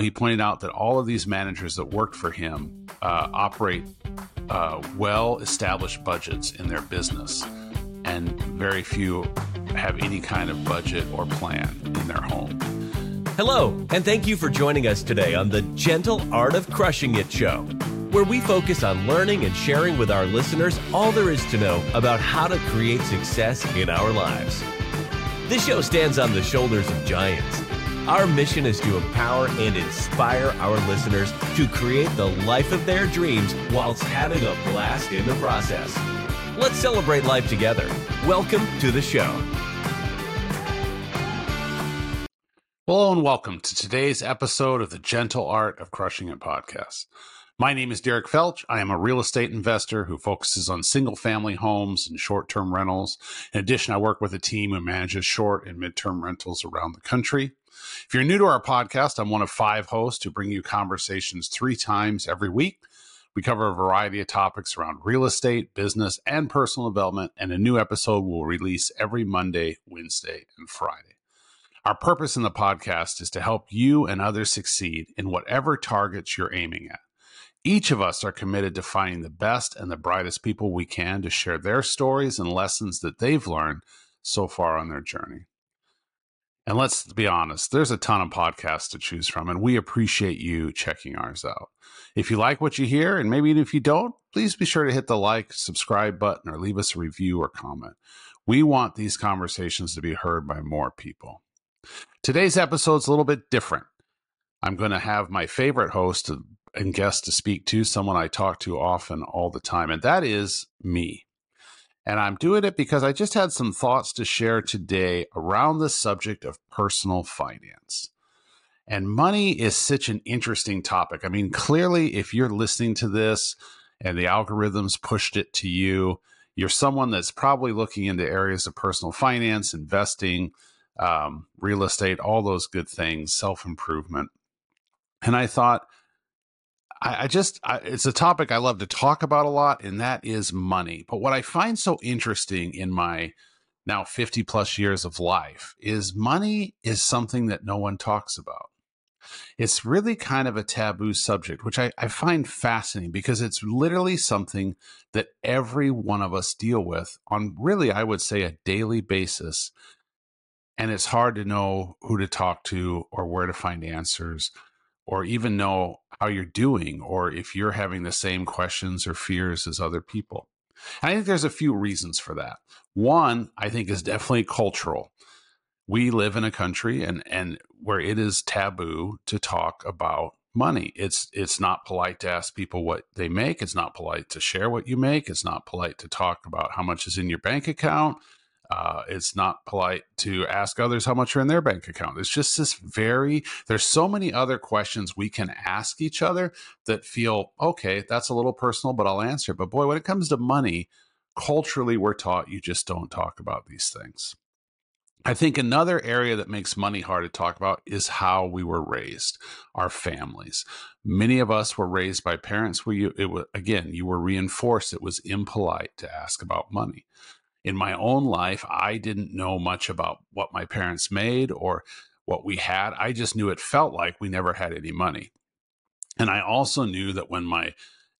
He pointed out that all of these managers that worked for him uh, operate uh, well established budgets in their business, and very few have any kind of budget or plan in their home. Hello, and thank you for joining us today on the Gentle Art of Crushing It show, where we focus on learning and sharing with our listeners all there is to know about how to create success in our lives. This show stands on the shoulders of giants our mission is to empower and inspire our listeners to create the life of their dreams whilst having a blast in the process. Let's celebrate life together. Welcome to the show. Hello and welcome to today's episode of the Gentle Art of Crushing It podcast. My name is Derek Felch. I am a real estate investor who focuses on single family homes and short term rentals. In addition, I work with a team who manages short and mid term rentals around the country. If you're new to our podcast, I'm one of five hosts who bring you conversations three times every week. We cover a variety of topics around real estate, business, and personal development, and a new episode will release every Monday, Wednesday, and Friday. Our purpose in the podcast is to help you and others succeed in whatever targets you're aiming at. Each of us are committed to finding the best and the brightest people we can to share their stories and lessons that they've learned so far on their journey. And let's be honest, there's a ton of podcasts to choose from, and we appreciate you checking ours out. If you like what you hear, and maybe even if you don't, please be sure to hit the like, subscribe button, or leave us a review or comment. We want these conversations to be heard by more people. Today's episode is a little bit different. I'm going to have my favorite host and guest to speak to, someone I talk to often all the time, and that is me. And I'm doing it because I just had some thoughts to share today around the subject of personal finance. And money is such an interesting topic. I mean, clearly, if you're listening to this and the algorithms pushed it to you, you're someone that's probably looking into areas of personal finance, investing, um, real estate, all those good things, self improvement. And I thought, I, I just, I, it's a topic I love to talk about a lot, and that is money. But what I find so interesting in my now 50 plus years of life is money is something that no one talks about. It's really kind of a taboo subject, which I, I find fascinating because it's literally something that every one of us deal with on really, I would say, a daily basis. And it's hard to know who to talk to or where to find answers or even know how you're doing or if you're having the same questions or fears as other people. And I think there's a few reasons for that. One, I think is definitely cultural. We live in a country and and where it is taboo to talk about money. It's it's not polite to ask people what they make. It's not polite to share what you make. It's not polite to talk about how much is in your bank account. Uh, it's not polite to ask others how much are in their bank account. It's just this very, there's so many other questions we can ask each other that feel, okay, that's a little personal, but I'll answer. But boy, when it comes to money, culturally, we're taught you just don't talk about these things. I think another area that makes money hard to talk about is how we were raised, our families. Many of us were raised by parents where you, it was, again, you were reinforced it was impolite to ask about money in my own life, I didn't know much about what my parents made or what we had. I just knew it felt like we never had any money. And I also knew that when my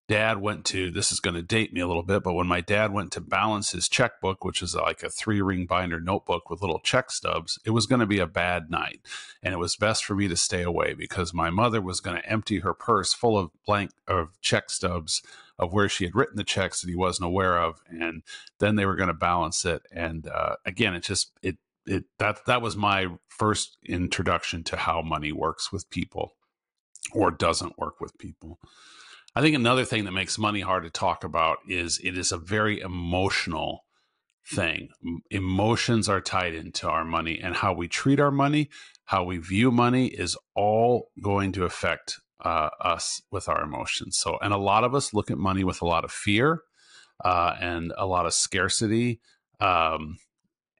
dad went to, this is going to date me a little bit, but when my dad went to balance his checkbook, which is like a three ring binder notebook with little check stubs, it was going to be a bad night. And it was best for me to stay away because my mother was going to empty her purse full of blank of check stubs of where she had written the checks that he wasn't aware of, and then they were going to balance it. And uh, again, it just it it that that was my first introduction to how money works with people or doesn't work with people. I think another thing that makes money hard to talk about is it is a very emotional thing. Emotions are tied into our money and how we treat our money, how we view money is all going to affect uh, us with our emotions. So, and a lot of us look at money with a lot of fear uh, and a lot of scarcity. Um,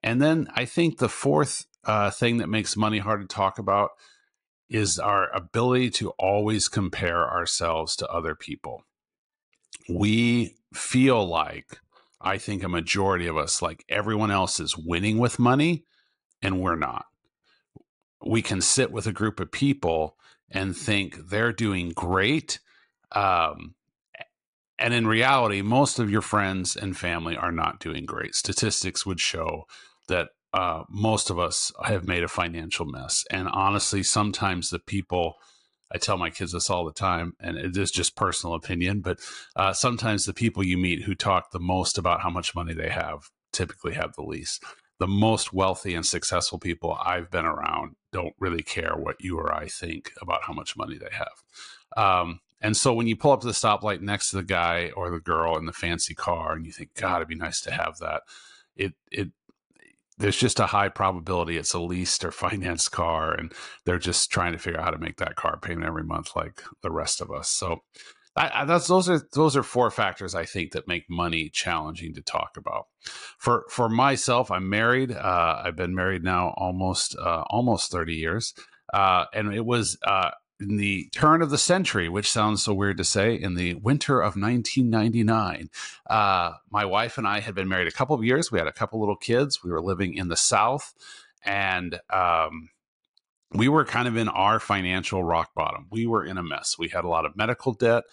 and then I think the fourth uh, thing that makes money hard to talk about is our ability to always compare ourselves to other people. We feel like, I think a majority of us, like everyone else, is winning with money, and we're not. We can sit with a group of people and think they're doing great. Um, and in reality, most of your friends and family are not doing great. Statistics would show that uh, most of us have made a financial mess. And honestly, sometimes the people, I tell my kids this all the time, and it is just personal opinion, but uh, sometimes the people you meet who talk the most about how much money they have typically have the least. The most wealthy and successful people I've been around don't really care what you or I think about how much money they have. Um, and so when you pull up to the stoplight next to the guy or the girl in the fancy car and you think, God, it'd be nice to have that, it it there's just a high probability it's a leased or financed car and they're just trying to figure out how to make that car payment every month like the rest of us so I, I, that's those are those are four factors I think that make money challenging to talk about. For for myself, I'm married. Uh, I've been married now almost uh, almost 30 years, uh, and it was uh, in the turn of the century, which sounds so weird to say, in the winter of 1999, uh, my wife and I had been married a couple of years. We had a couple little kids. We were living in the South, and um, we were kind of in our financial rock bottom. We were in a mess. We had a lot of medical debt.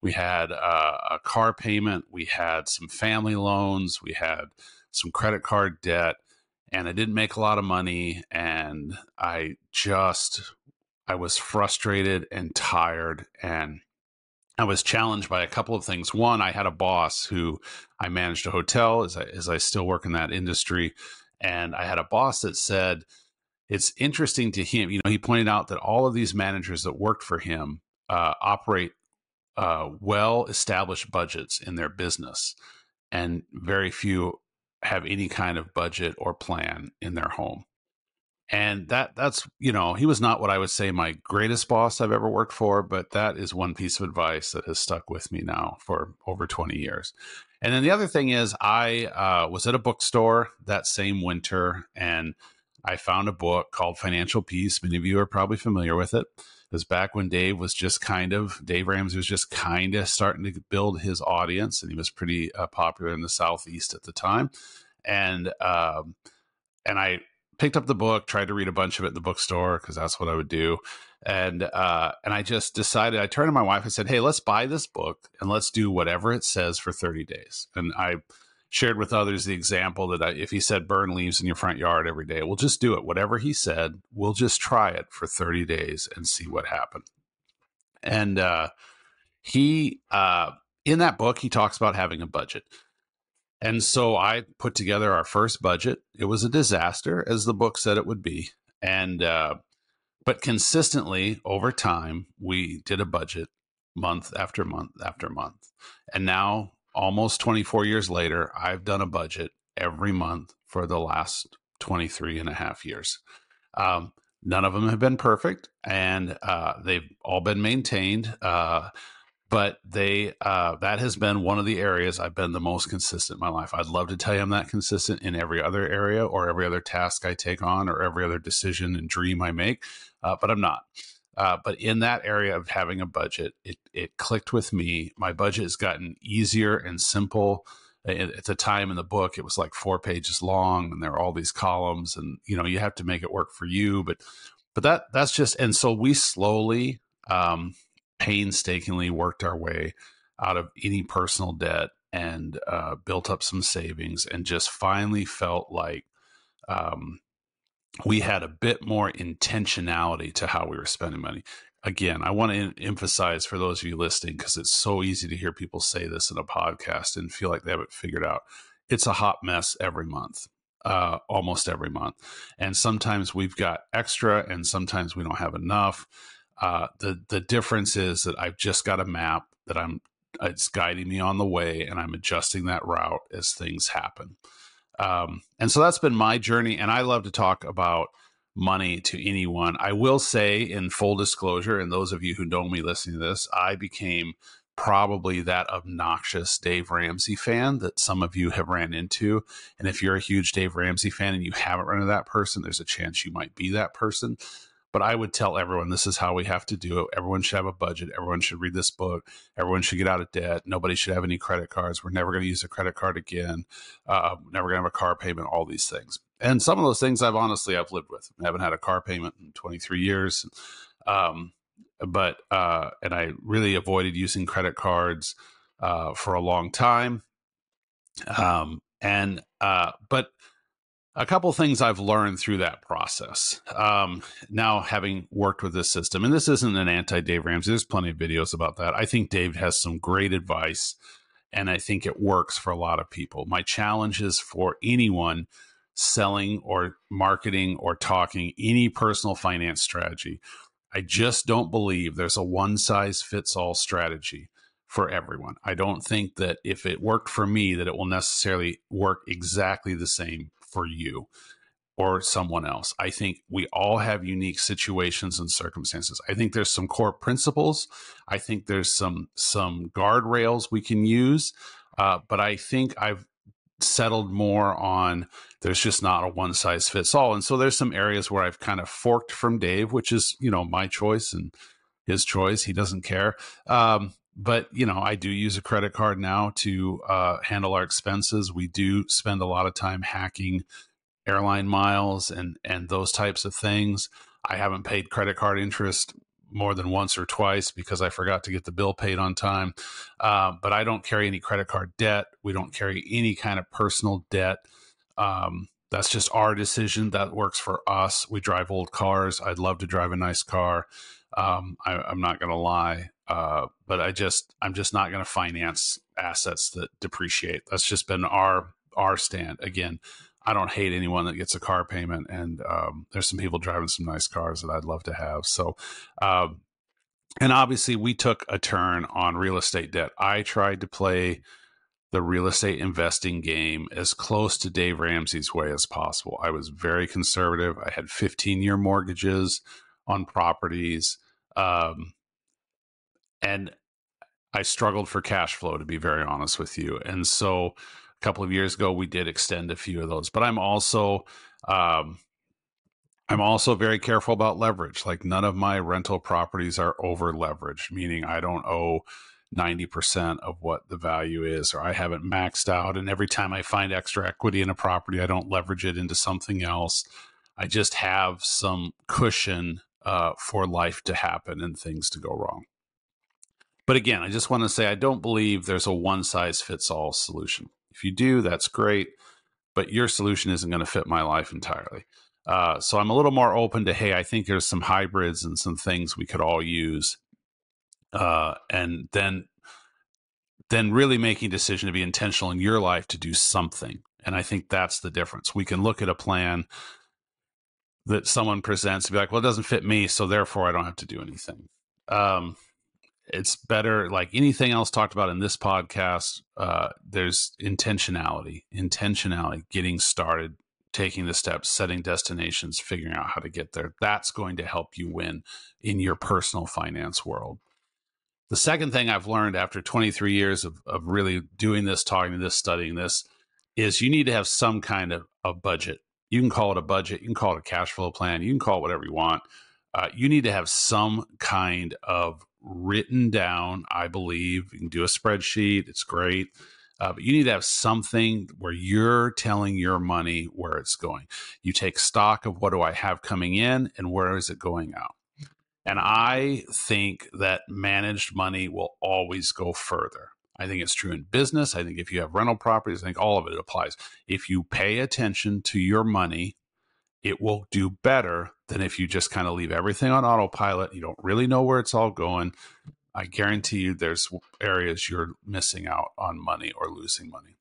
We had uh, a car payment. We had some family loans. We had some credit card debt. And I didn't make a lot of money. And I just I was frustrated and tired and I was challenged by a couple of things. One, I had a boss who I managed a hotel as I, as I still work in that industry. And I had a boss that said, it's interesting to him. You know, he pointed out that all of these managers that worked for him uh, operate uh, well established budgets in their business, and very few have any kind of budget or plan in their home and that that's you know he was not what i would say my greatest boss i've ever worked for but that is one piece of advice that has stuck with me now for over 20 years and then the other thing is i uh, was at a bookstore that same winter and i found a book called financial peace many of you are probably familiar with it it was back when dave was just kind of dave ramsey was just kind of starting to build his audience and he was pretty uh, popular in the southeast at the time and um, and i picked up the book, tried to read a bunch of it in the bookstore because that's what I would do. And uh, and I just decided. I turned to my wife and said, "Hey, let's buy this book and let's do whatever it says for 30 days." And I shared with others the example that I, if he said burn leaves in your front yard every day, we'll just do it. Whatever he said, we'll just try it for 30 days and see what happened. And uh, he, uh, in that book, he talks about having a budget. And so I put together our first budget. It was a disaster, as the book said it would be. And, uh, but consistently over time, we did a budget month after month after month. And now, almost 24 years later, I've done a budget every month for the last 23 and a half years. Um, none of them have been perfect, and uh, they've all been maintained. Uh, but they uh, that has been one of the areas I've been the most consistent in my life. I'd love to tell you I'm that consistent in every other area or every other task I take on or every other decision and dream I make, uh, but I'm not. Uh, but in that area of having a budget, it it clicked with me. My budget has gotten easier and simple. At the time in the book, it was like four pages long, and there are all these columns, and you know you have to make it work for you. But but that that's just and so we slowly um, painstakingly worked our way out of any personal debt and uh, built up some savings and just finally felt like um, we had a bit more intentionality to how we were spending money. Again, I want to emphasize for those of you listening, because it's so easy to hear people say this in a podcast and feel like they have it figured out. It's a hot mess every month, uh, almost every month. And sometimes we've got extra and sometimes we don't have enough. Uh, the the difference is that I've just got a map that I'm it's guiding me on the way, and I'm adjusting that route as things happen. Um, and so that's been my journey, and I love to talk about money to anyone. I will say, in full disclosure, and those of you who know me listening to this, I became probably that obnoxious Dave Ramsey fan that some of you have ran into. And if you're a huge Dave Ramsey fan and you haven't run into that person, there's a chance you might be that person. But I would tell everyone this is how we have to do it. Everyone should have a budget. Everyone should read this book. Everyone should get out of debt. Nobody should have any credit cards. We're never going to use a credit card again. Uh, never going to have a car payment. All these things. And some of those things I've honestly I've lived with. I haven't had a car payment in 23 years. Um, but uh, and I really avoided using credit cards uh, for a long time. Um, and uh, but a couple things I've learned through that process. Um, now, having worked with this system, and this isn't an anti Dave Ramsey, there's plenty of videos about that. I think Dave has some great advice, and I think it works for a lot of people. My challenge is for anyone selling or marketing or talking any personal finance strategy. I just don't believe there's a one size fits all strategy for everyone. I don't think that if it worked for me that it will necessarily work exactly the same for you or someone else. I think we all have unique situations and circumstances. I think there's some core principles. I think there's some some guardrails we can use, uh, but I think I've settled more on there's just not a one size fits all. And so there's some areas where I've kind of forked from Dave, which is you know my choice and his choice. He doesn't care. Um, but you know i do use a credit card now to uh, handle our expenses. We do spend a lot of time hacking airline miles and and those types of things. I haven't paid credit card interest more than once or twice because i forgot to get the bill paid on time. Uh, but i don't carry any credit card debt. We don't carry any kind of personal debt. Um, that's just our decision. That works for us. We drive old cars. I'd love to drive a nice car. Um, I, am not going to lie, uh, but I just I'm just not going to finance assets that depreciate. That's just been our our stand. Again, I don't hate anyone that gets a car payment, and um, there's some people driving some nice cars that I'd love to have. So, um, and obviously, we took a turn on real estate debt. I tried to play the real estate investing game as close to Dave Ramsey's way as possible. I was very conservative. I had 15 year mortgages on properties. Um, and I struggled for cash flow, to be very honest with you. And so a couple of years ago, we did extend a few of those. But I'm also, um, I'm also very careful about leverage. Like none of my rental properties are over leveraged, meaning I don't owe 90% of what the value is, or I haven't maxed out. And every time I find extra equity in a property, I don't leverage it into something else. I just have some cushion uh, for life to happen and things to go wrong. But again, I just want to say I don't believe there's a one size fits all solution. If you do, that's great, but your solution isn't going to fit my life entirely. Uh, so I'm a little more open to hey, I think there's some hybrids and some things we could all use, uh, and then then really making a decision to be intentional in your life to do something. And I think that's the difference. We can look at a plan that someone presents to be like, well, it doesn't fit me, so therefore I don't have to do anything. Um, it's better, like anything else talked about in this podcast. Uh, there's intentionality, intentionality, getting started, taking the steps, setting destinations, figuring out how to get there. That's going to help you win in your personal finance world. The second thing I've learned after 23 years of, of really doing this, talking to this, studying this, is you need to have some kind of a budget you can call it a budget, you can call it a cash flow plan, you can call it whatever you want. Uh, you need to have some kind of written down, I believe. You can do a spreadsheet, it's great. Uh, but you need to have something where you're telling your money where it's going. You take stock of what do I have coming in and where is it going out. And I think that managed money will always go further. I think it's true in business. I think if you have rental properties, I think all of it applies. If you pay attention to your money, it will do better than if you just kind of leave everything on autopilot. You don't really know where it's all going. I guarantee you there's areas you're missing out on money or losing money.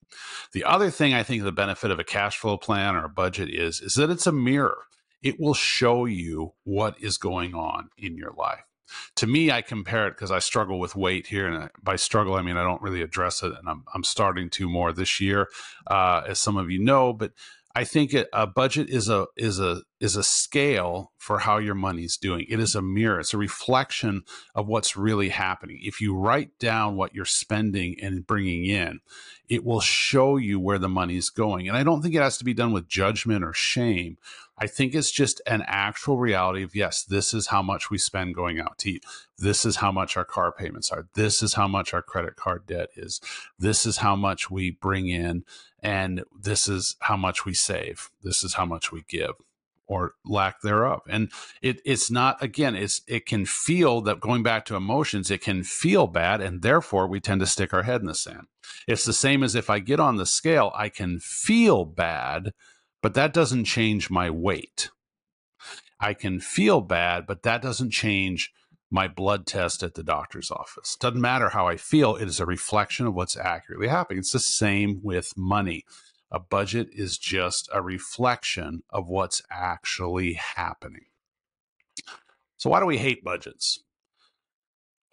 The other thing I think the benefit of a cash flow plan or a budget is is that it's a mirror. It will show you what is going on in your life to me, I compare it because I struggle with weight here, and by struggle, I mean I don't really address it, and I'm I'm starting to more this year, uh, as some of you know. But I think a budget is a is a is a scale for how your money's doing. It is a mirror. It's a reflection of what's really happening. If you write down what you're spending and bringing in, it will show you where the money's going. And I don't think it has to be done with judgment or shame. I think it's just an actual reality of yes, this is how much we spend going out to eat. This is how much our car payments are. This is how much our credit card debt is. This is how much we bring in. And this is how much we save. This is how much we give or lack thereof. And it, it's not again, it's it can feel that going back to emotions, it can feel bad, and therefore we tend to stick our head in the sand. It's the same as if I get on the scale, I can feel bad, but that doesn't change my weight. I can feel bad, but that doesn't change my blood test at the doctor's office. Doesn't matter how I feel, it is a reflection of what's accurately happening. It's the same with money. A budget is just a reflection of what's actually happening. So, why do we hate budgets?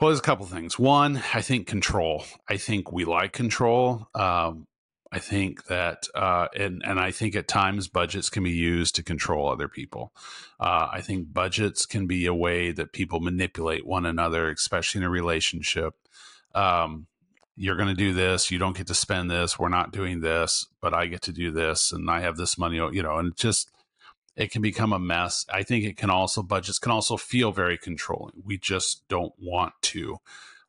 Well, there's a couple things. One, I think control. I think we like control. Um, I think that, uh, and and I think at times budgets can be used to control other people. Uh, I think budgets can be a way that people manipulate one another, especially in a relationship. Um, you're going to do this. You don't get to spend this. We're not doing this, but I get to do this, and I have this money. You know, and just it can become a mess. I think it can also budgets can also feel very controlling. We just don't want to.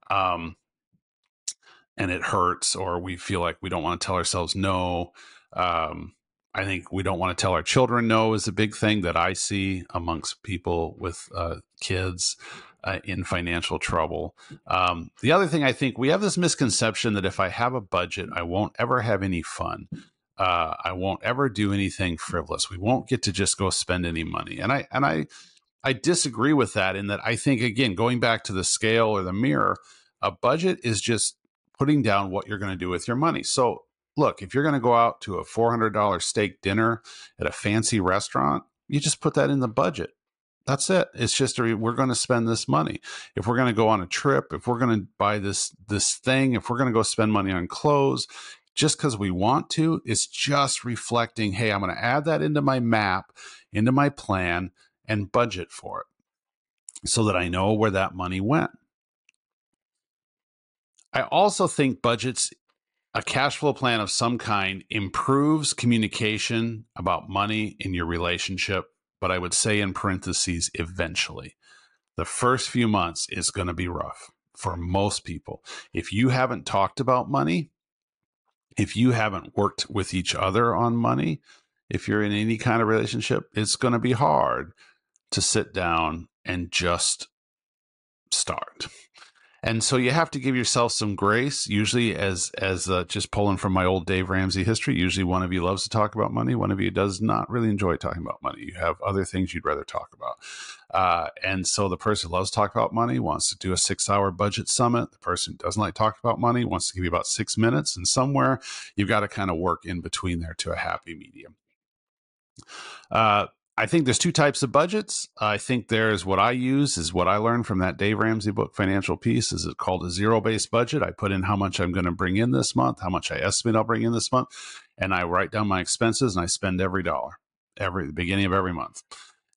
Um, and it hurts or we feel like we don't want to tell ourselves no um, i think we don't want to tell our children no is a big thing that i see amongst people with uh, kids uh, in financial trouble. Um, the other thing i think we have this misconception that if i have a budget i won't ever have any fun. Uh, i won't ever do anything frivolous. We won't get to just go spend any money. And i and i i disagree with that in that i think again going back to the scale or the mirror a budget is just putting down what you're going to do with your money. So, look, if you're going to go out to a $400 steak dinner at a fancy restaurant, you just put that in the budget. That's it. It's just a, we're going to spend this money. If we're going to go on a trip, if we're going to buy this this thing, if we're going to go spend money on clothes, just because we want to, it's just reflecting, hey, I'm going to add that into my map, into my plan, and budget for it so that I know where that money went. I also think budgets, a cash flow plan of some kind, improves communication about money in your relationship. But I would say in parentheses, eventually. The first few months is going to be rough for most people. If you haven't talked about money, if you haven't worked with each other on money, if you're in any kind of relationship, it's going to be hard to sit down and just start and so you have to give yourself some grace usually as as uh, just pulling from my old dave ramsey history usually one of you loves to talk about money one of you does not really enjoy talking about money. You have other things you'd rather talk about. Uh, and so the person who loves to talk about money wants to do a six hour budget summit. The person doesn't like talking about money wants to give you about six minutes and somewhere you've got to kind of work in between there to a happy medium. Uh, I think there's two types of budgets. I think there's what I use is what I learned from that Dave Ramsey book, Financial Peace, is it called a zero based budget. I put in how much I'm going to bring in this month, how much I estimate I'll bring in this month, and I write down my expenses and I spend every dollar every the beginning of every month.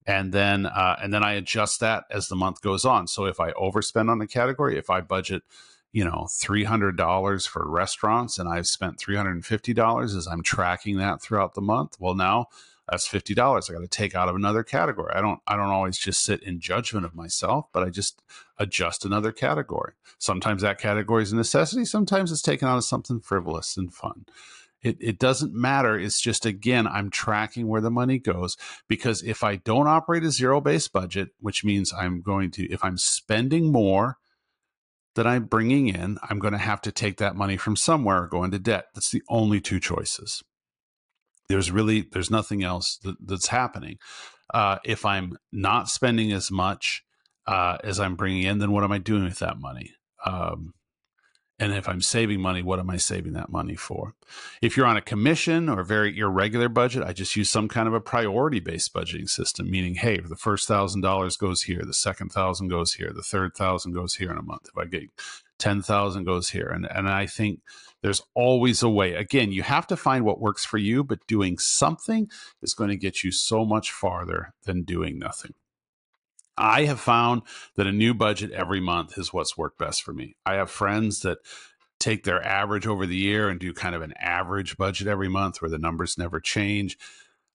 And then uh, and then I adjust that as the month goes on. So if I overspend on a category, if I budget you know $300 for restaurants and I've spent $350 as I'm tracking that throughout the month, well now that's fifty dollars. I got to take out of another category. I don't I don't always just sit in judgment of myself, but I just adjust another category. Sometimes that category is a necessity. Sometimes it's taken out of something frivolous and fun. It, it doesn't matter. It's just, again, I'm tracking where the money goes because if I don't operate a zero based budget, which means I'm going to, if I'm spending more than I'm bringing in, I'm going to have to take that money from somewhere or go into debt. That's the only two choices there's really there's nothing else that, that's happening. Uh, if i'm not spending as much uh, as i'm bringing in then what am i doing with that money? Um, and if i'm saving money what am i saving that money for? If you're on a commission or a very irregular budget i just use some kind of a priority based budgeting system meaning hey the first thousand dollars goes here the second thousand goes here the third thousand goes here in a month. If i get 10,000 goes here. And, and I think there's always a way. Again, you have to find what works for you, but doing something is going to get you so much farther than doing nothing. I have found that a new budget every month is what's worked best for me. I have friends that take their average over the year and do kind of an average budget every month where the numbers never change.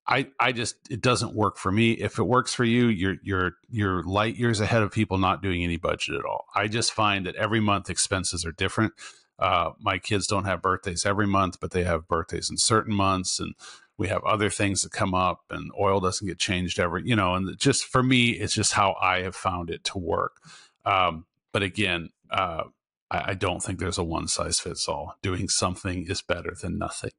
I, I just it doesn't work for me. If it works for you, you're you're you're light years ahead of people not doing any budget at all. I just find that every month expenses are different. Uh, my kids don't have birthdays every month, but they have birthdays in certain months, and we have other things that come up and oil doesn't get changed every you know and just for me it's just how i have found it to work um, but again uh, I, I, don't think there's a one size fits all doing something is better than nothing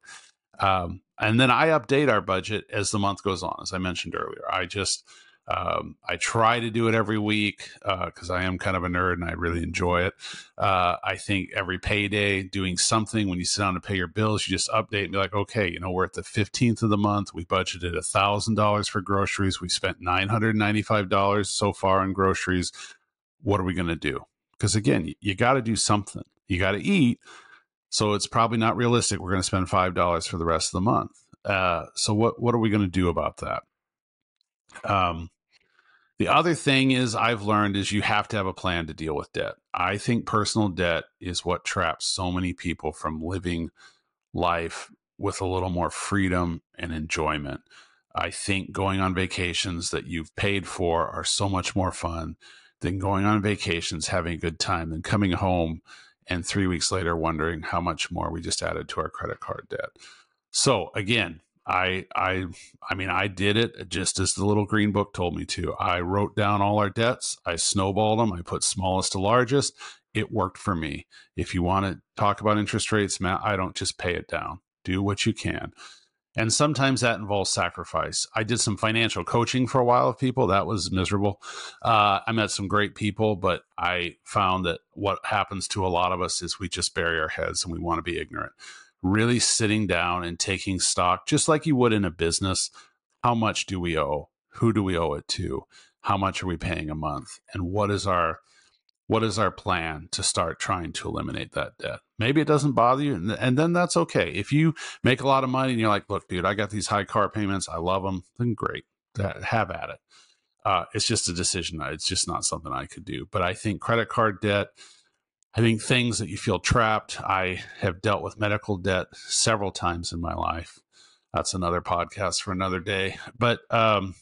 um, and then i update our budget as the month goes on as i mentioned earlier i just um, I try to do it every week because uh, I am kind of a nerd and I really enjoy it. Uh, I think every payday, doing something when you sit down to pay your bills, you just update and be like, okay, you know, we're at the 15th of the month. We budgeted $1,000 for groceries. We spent $995 so far on groceries. What are we going to do? Because again, you, you got to do something. You got to eat. So it's probably not realistic. We're going to spend $5 for the rest of the month. Uh, so what, what are we going to do about that? Um, the other thing is I've learned is you have to have a plan to deal with debt. I think personal debt is what traps so many people from living life with a little more freedom and enjoyment. I think going on vacations that you've paid for are so much more fun than going on vacations, having a good time, than coming home and three weeks later wondering how much more we just added to our credit card debt. So again, I I I mean I did it just as the little green book told me to. I wrote down all our debts, I snowballed them, I put smallest to largest. It worked for me. If you want to talk about interest rates, Matt, I don't just pay it down. Do what you can. And sometimes that involves sacrifice. I did some financial coaching for a while with people. That was miserable. Uh, I met some great people, but I found that what happens to a lot of us is we just bury our heads and we want to be ignorant really sitting down and taking stock, just like you would in a business. How much do we owe? Who do we owe it to? How much are we paying a month? And what is our what is our plan to start trying to eliminate that debt? Maybe it doesn't bother you, and, and then that's okay. If you make a lot of money and you're like, look, dude, I got these high car payments, I love them, then great, have at it. Uh, it's just a decision. It's just not something I could do. But I think credit card debt, I think things that you feel trapped. I have dealt with medical debt several times in my life. That's another podcast for another day. But um,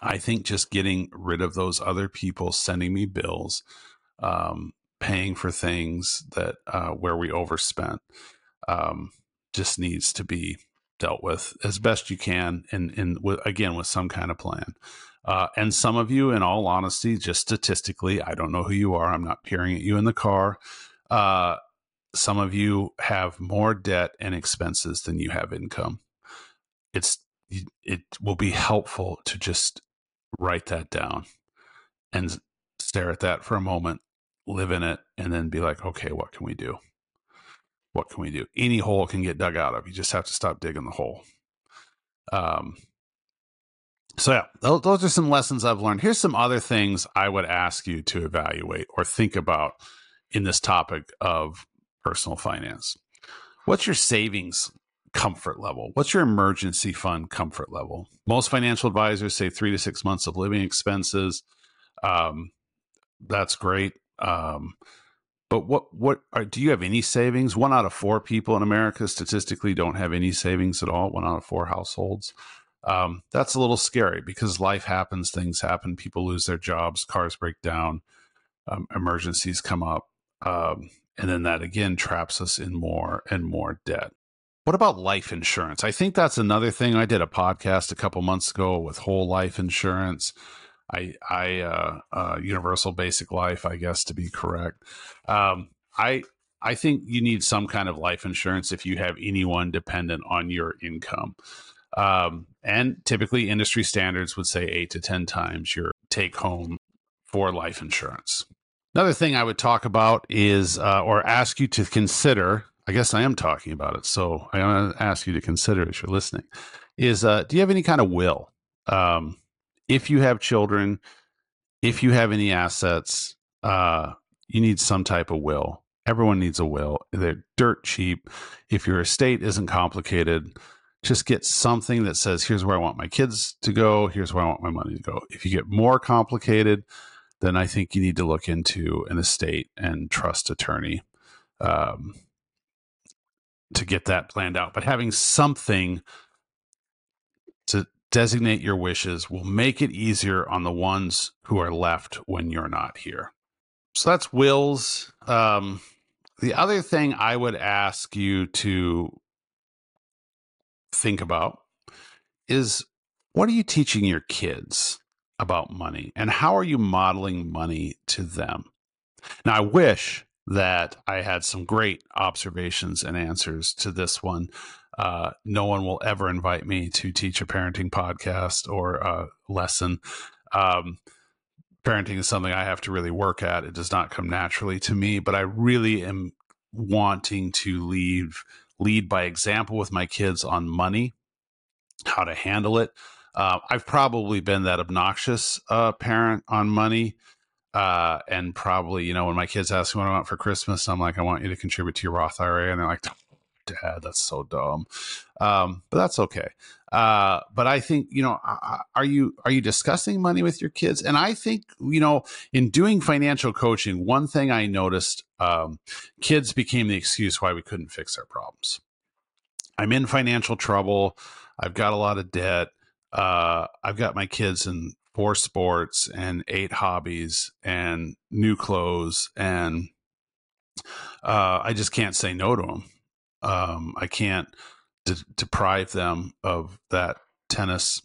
I think just getting rid of those other people sending me bills, um, paying for things that uh, where we overspent, um, just needs to be dealt with as best you can, and in, in again with some kind of plan. Uh, and some of you, in all honesty, just statistically, I don't know who you are. I'm not peering at you in the car. Uh, some of you have more debt and expenses than you have income. It's it will be helpful to just write that down and stare at that for a moment, live in it, and then be like, okay, what can we do? What can we do? Any hole can get dug out of. You just have to stop digging the hole. Um, so yeah, those are some lessons I've learned. Here's some other things I would ask you to evaluate or think about in this topic of personal finance. What's your savings comfort level? What's your emergency fund comfort level? Most financial advisors say three to six months of living expenses. Um, that's great. Um, but what what are, do you have any savings? One out of four people in America statistically don't have any savings at all. One out of four households um, that's a little scary because life happens, things happen, people lose their jobs, cars break down, um, emergencies come up. Um, and then that again traps us in more and more debt. What about life insurance? I think that's another thing. I did a podcast a couple months ago with whole life insurance. I, I, uh, uh, universal basic life, I guess to be correct. Um, I, I think you need some kind of life insurance if you have anyone dependent on your income. Um, and typically, industry standards would say eight to 10 times your take home for life insurance. Another thing I would talk about is, uh, or ask you to consider, I guess I am talking about it. So I want to ask you to consider as you're listening is, uh, do you have any kind of will? Um, if you have children, if you have any assets, uh, you need some type of will. Everyone needs a will. They're dirt cheap. If your estate isn't complicated, just get something that says, here's where I want my kids to go, here's where I want my money to go. If you get more complicated, then I think you need to look into an estate and trust attorney um, to get that planned out. But having something to designate your wishes will make it easier on the ones who are left when you're not here. So that's wills. Um, the other thing I would ask you to think about is what are you teaching your kids about money and how are you modeling money to them? Now, I wish that I had some great observations and answers to this one. Uh, no one will ever invite me to teach a parenting podcast or a lesson. Um, parenting is something I have to really work at. It does not come naturally to me, but I really am wanting to leave lead by example with my kids on money, how to handle it. Uh, I've probably been that obnoxious uh, parent on money. Uh, and probably, you know, when my kids ask me what I want for Christmas, I'm like, I want you to contribute to your Roth IRA. And they're like, Dad, that's so dumb. Um, but that's okay. Uh, but I think you know, are you are you discussing money with your kids? And I think you know, in doing financial coaching, one thing I noticed, um, kids became the excuse why we couldn't fix our problems. I'm in financial trouble. I've got a lot of debt. Uh, I've got my kids in four sports and eight hobbies and new clothes and uh, I just can't say no to them. Um, I can't de- deprive them of that tennis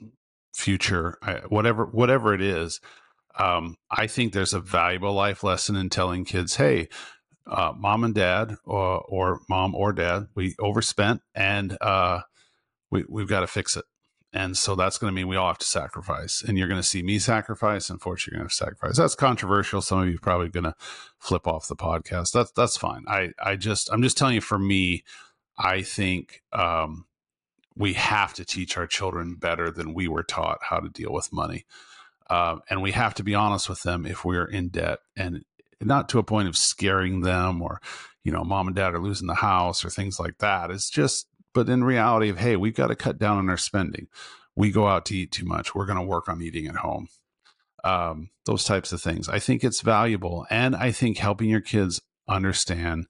future, I, whatever whatever it is. Um, I think there's a valuable life lesson in telling kids, "Hey, uh, mom and dad, or, or, mom or dad, we overspent, and uh, we we've got to fix it." And so that's going to mean we all have to sacrifice. And you're going to see me sacrifice. Unfortunately, you're going to sacrifice. That's controversial. Some of you probably going to flip off the podcast. That's that's fine. I I just I'm just telling you. For me, I think um, we have to teach our children better than we were taught how to deal with money. Uh, and we have to be honest with them if we're in debt and not to a point of scaring them or, you know, mom and dad are losing the house or things like that. It's just, but in reality of, hey, we've got to cut down on our spending. We go out to eat too much. We're going to work on eating at home. Um, those types of things. I think it's valuable. And I think helping your kids understand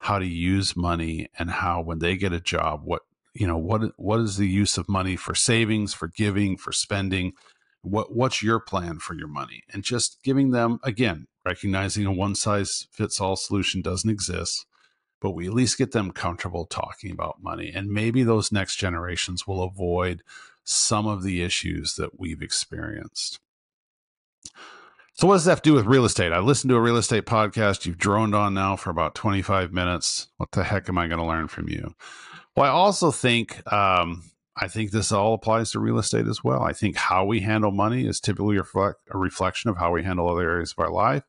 how to use money and how when they get a job what you know what what is the use of money for savings for giving for spending? What what's your plan for your money? And just giving them again recognizing a one size fits all solution doesn't exist but we at least get them comfortable talking about money. And maybe those next generations will avoid some of the issues that we've experienced so, what does that do with real estate? I listened to a real estate podcast you've droned on now for about 25 minutes. What the heck am I going to learn from you? Well, I also think um, I think this all applies to real estate as well. I think how we handle money is typically reflect, a reflection of how we handle other areas of our life.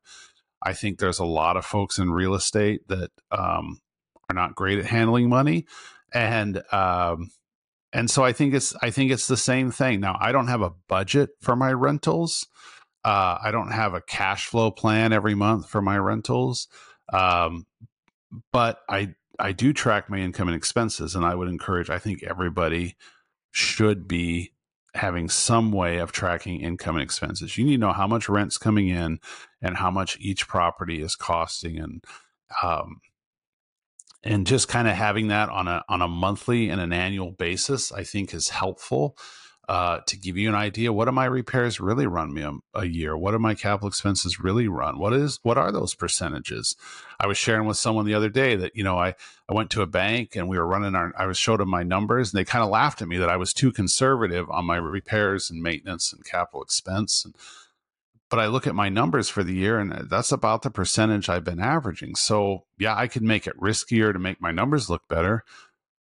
I think there's a lot of folks in real estate that um, are not great at handling money, and um, and so I think it's I think it's the same thing. Now I don't have a budget for my rentals. Uh, I don't have a cash flow plan every month for my rentals, um, but I I do track my income and expenses, and I would encourage. I think everybody should be having some way of tracking income and expenses. You need to know how much rent's coming in and how much each property is costing, and um, and just kind of having that on a on a monthly and an annual basis, I think is helpful uh, to give you an idea what do my repairs really run me a, a, year? What do my capital expenses really run? What is what are those percentages? I was sharing with someone the other day that you know i i went to a bank and we were running our i was showed them my numbers and they kind of laughed at me that i was too conservative on my repairs and maintenance and capital expense. And but I look at my numbers for the year and that's about the percentage I've been averaging. So, yeah, I could make it riskier to make my numbers look better,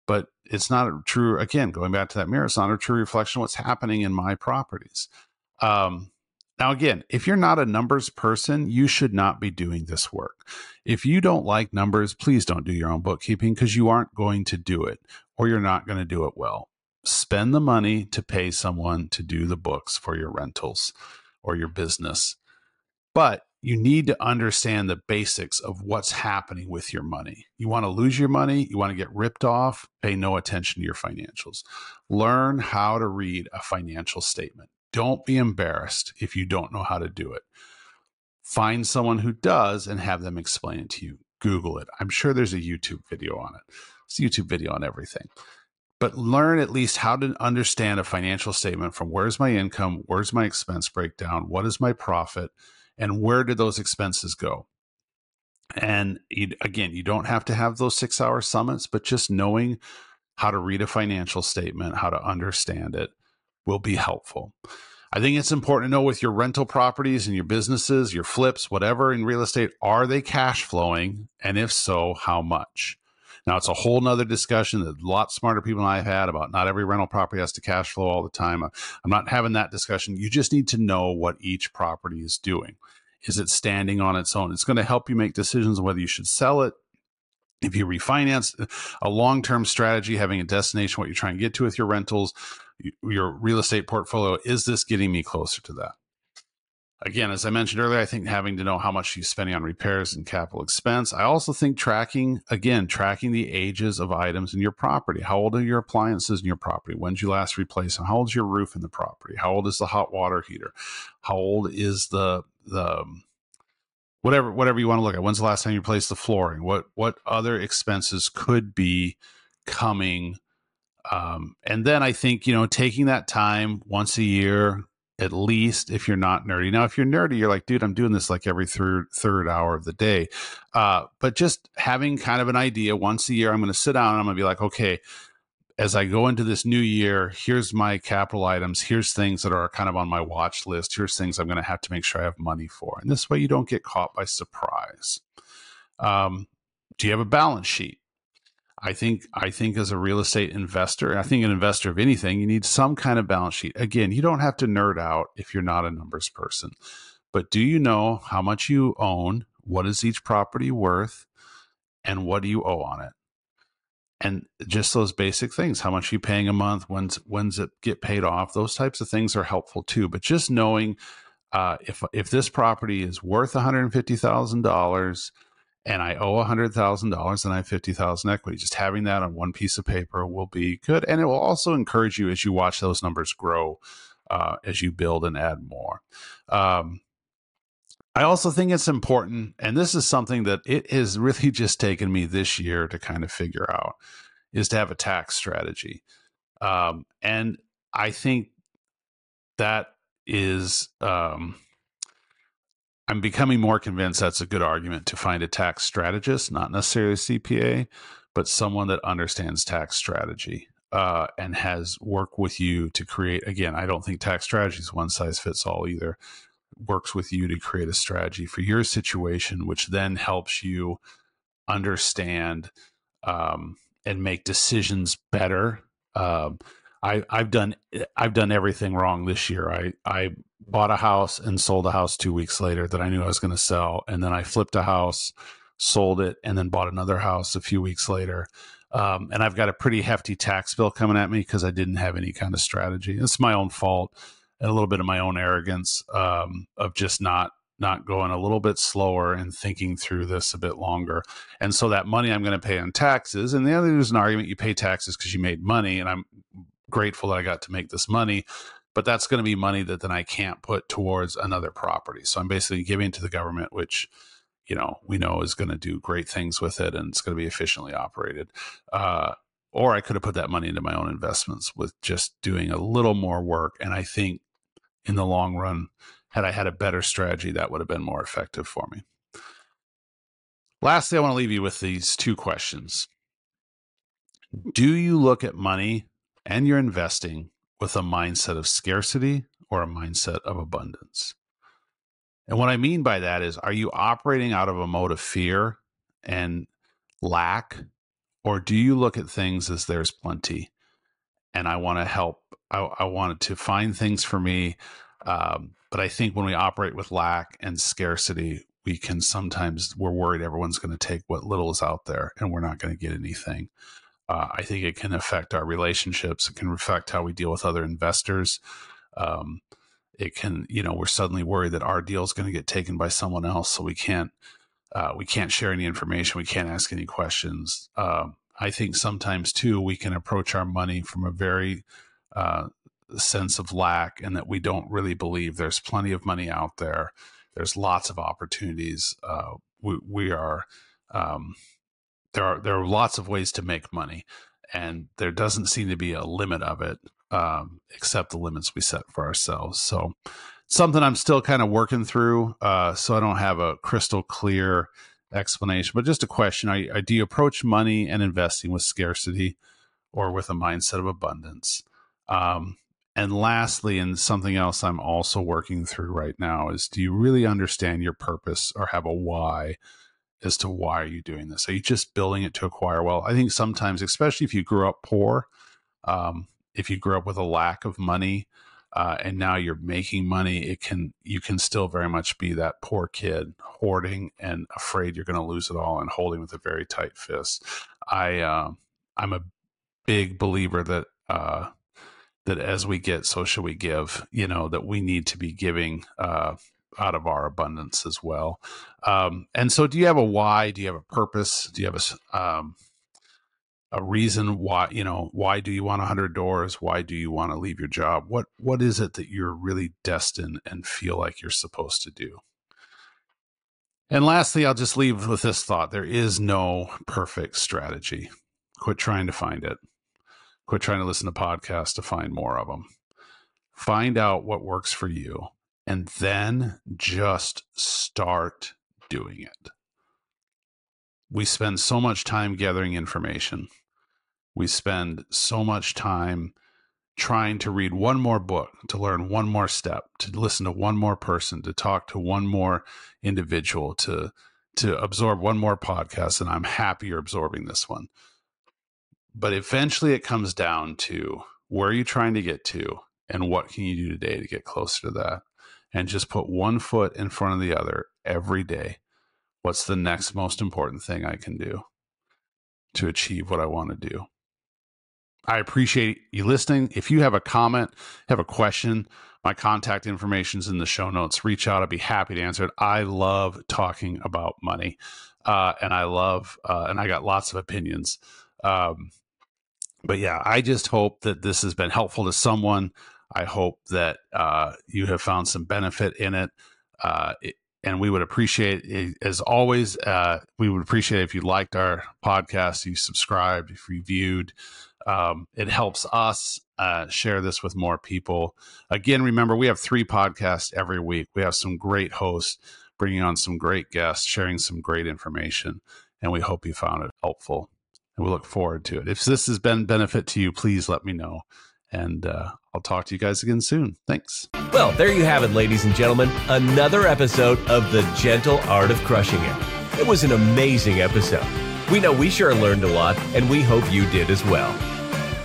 but it's not a true again going back to that mirror it's not a true reflection of what's happening in my properties. Um, now again if you're not a numbers person you should not be doing this work. If you don't like numbers please don't do your own bookkeeping because you aren't going to do it or you're not going to do it well. Spend the money to pay someone to do the books for your rentals or your business. But you need to understand the basics of what's happening with your money. You want to lose your money, you want to get ripped off, pay no attention to your financials. Learn how to read a financial statement. Don't be embarrassed if you don't know how to do it. Find someone who does and have them explain it to you. Google it. I'm sure there's a YouTube video on it. It's a YouTube video on everything. But learn at least how to understand a financial statement from where's my income, where's my expense breakdown, what is my profit and where did those expenses go? And you, again, you don't have to have those six hour summits, but just knowing how to read a financial statement, how to understand it will be helpful. I think it's important to know with your rental properties and your businesses, your flips, whatever in real estate, are they cash flowing? And if so, how much? Now, it's a whole nother discussion that a lot smarter people than I've had about not every rental property has to cash flow all the time. Uh, I'm not having that discussion. You just need to know what each property is doing. Is it standing on its own? It's going to help you make decisions whether you should sell it, if you refinance a long-term strategy having a destination what you're trying to get to with your rentals your real estate portfolio is this getting me closer to that again as i mentioned earlier i think having to know how much you're spending on repairs and capital expense i also think tracking again tracking the ages of items in your property how old are your appliances in your property when did you last replace them how old is your roof in the property how old is the hot water heater how old is the the whatever whatever you want to look at. When's the last time you replaced the flooring? What what other expenses could be coming? Um, and then I think you know taking that time once a year at least if you're not nerdy. Now, if you're nerdy, you're like, dude, I'm doing this like every third third hour of the day. Uh, but just having kind of an idea once a year, I'm going to sit down and I'm going to be like, okay, as I go into this new year, here's my capital items. Here's things that are kind of on my watch list. Here's things I'm going to have to make sure I have money for. And this way you don't get caught by surprise. Um, do you have a balance sheet? I think I think as a real estate investor, I think an investor of anything, you need some kind of balance sheet. Again, you don't have to nerd out if you're not a numbers person. But do you know how much you own? What is each property worth? And what do you owe on it? and just those basic things how much are you paying a month when's when's it get paid off those types of things are helpful too but just knowing uh, if if this property is worth $150000 and i owe $100000 and i have 50000 equity. Just having that on one piece of paper will be good. And it will also encourage you as you watch those numbers grow uh, as you build and add more. Um, I also think it's important, and this is something that it has really just taken me this year to kind of figure out, is to have a tax strategy. Um, and I think that is, um, I'm becoming more convinced that's a good argument to find a tax strategist, not necessarily a CPA, but someone that understands tax strategy. Uh, and has worked with you to create again i don't think tax strategy is one size fits all either works with you to create a strategy for your situation, which then helps you understand um, and make decisions better. Um, I, I've done I've done everything wrong this year. I I bought a house and sold a house two weeks later that I knew I was going to sell, and then I flipped a house, sold it, and then bought another house a few weeks later. Um, and I've got a pretty hefty tax bill coming at me because I didn't have any kind of strategy. It's my own fault and a little bit of my own arrogance um, of just not not going a little bit slower and thinking through this a bit longer. And so that money I'm going to pay on taxes, and the other is an argument you pay taxes because you made money, and I'm grateful that I got to make this money. But that's going to be money that then I can't put towards another property. So I'm basically giving to the government, which you know we know is going to do great things with it, and it's going to be efficiently operated. Uh, or I could have put that money into my own investments with just doing a little more work. And I think in the long run, had I had a better strategy, that would have been more effective for me. Lastly, I want to leave you with these two questions. Do you look at money and your investing with a mindset of scarcity or a mindset of abundance? And what I mean by that is, are you operating out of a mode of fear and lack, or do you look at things as there's plenty and I want to help I, I wanted to find things for me. Um, but I think when we operate with lack and scarcity, we can sometimes we're worried everyone's going to take what little is out there and we're not going to get anything. Uh, I think it can affect our relationships. It can affect how we deal with other investors. Um, it can, you know, we're suddenly worried that our deal is going to get taken by someone else, so we can't uh, we can't share any information. We can't ask any questions. Um, I think sometimes too we can approach our money from a very uh, sense of lack and that we don't really believe there's plenty of money out there. There's lots of opportunities. Uh, we, we, are um, there are there are lots of ways to make money, and there doesn't seem to be a limit of it, um, except the limits we set for ourselves. So, something I'm still kind of working through. Uh, so I don't have a crystal clear explanation, but just a question: I, I do you approach money and investing with scarcity? or with a mindset of abundance. Um, and lastly, and something else I'm also working through right now is do you really understand your purpose or have a why as to why are you doing this? Are you just building it to acquire well? I think sometimes, especially if you grew up poor, um, if you grew up with a lack of money, uh, and now you're making money, it can you can still very much be that poor kid hoarding and afraid you're going to lose it all and holding with a very tight fist. I uh, I'm a big believer that uh, that as we get, so shall we give. You know that we need to be giving uh, out of our abundance as well. Um, and so, do you have a why? Do you have a purpose? Do you have a um, a reason why you know why do you want 100 doors? Why do you want to leave your job? What what is it that you're really destined and feel like you're supposed to do? And lastly i'll just leave with this thought. There is no perfect strategy. Quit trying to find it. Quit trying to listen to podcasts to find more of them find out what works for you and then just start doing it we spend so much time gathering information we spend so much time trying to read one more book, to learn one more step, to listen to one more person, to talk to one more individual, to to absorb one more podcast and I'm happier absorbing this one. But eventually it comes down to where are you trying to get to and what can you do today to get closer to that? And just put one foot in front of the other every day. What's the next most important thing I can do to achieve what I want to do? I appreciate you listening. If you have a comment, have a question, my contact information is in the show notes. Reach out. I'd be happy to answer it. I love talking about money. Uh, and I love, uh, and I got lots of opinions. Um, but yeah, I just hope that this has been helpful to someone. I hope that uh, you have found some benefit in it. Uh, it and we would appreciate, it, as always, uh, we would appreciate if you liked our podcast, you subscribed, if you reviewed. Um, it helps us uh, share this with more people. Again, remember, we have three podcasts every week. We have some great hosts bringing on some great guests, sharing some great information, and we hope you found it helpful. And we look forward to it. If this has been benefit to you, please let me know. And uh, I'll talk to you guys again soon. Thanks. Well, there you have it, ladies and gentlemen. Another episode of The Gentle Art of Crushing It. It was an amazing episode. We know we sure learned a lot, and we hope you did as well.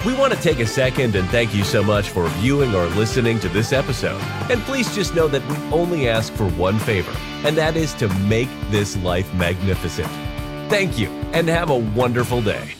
We want to take a second and thank you so much for viewing or listening to this episode. And please just know that we only ask for one favor, and that is to make this life magnificent. Thank you, and have a wonderful day.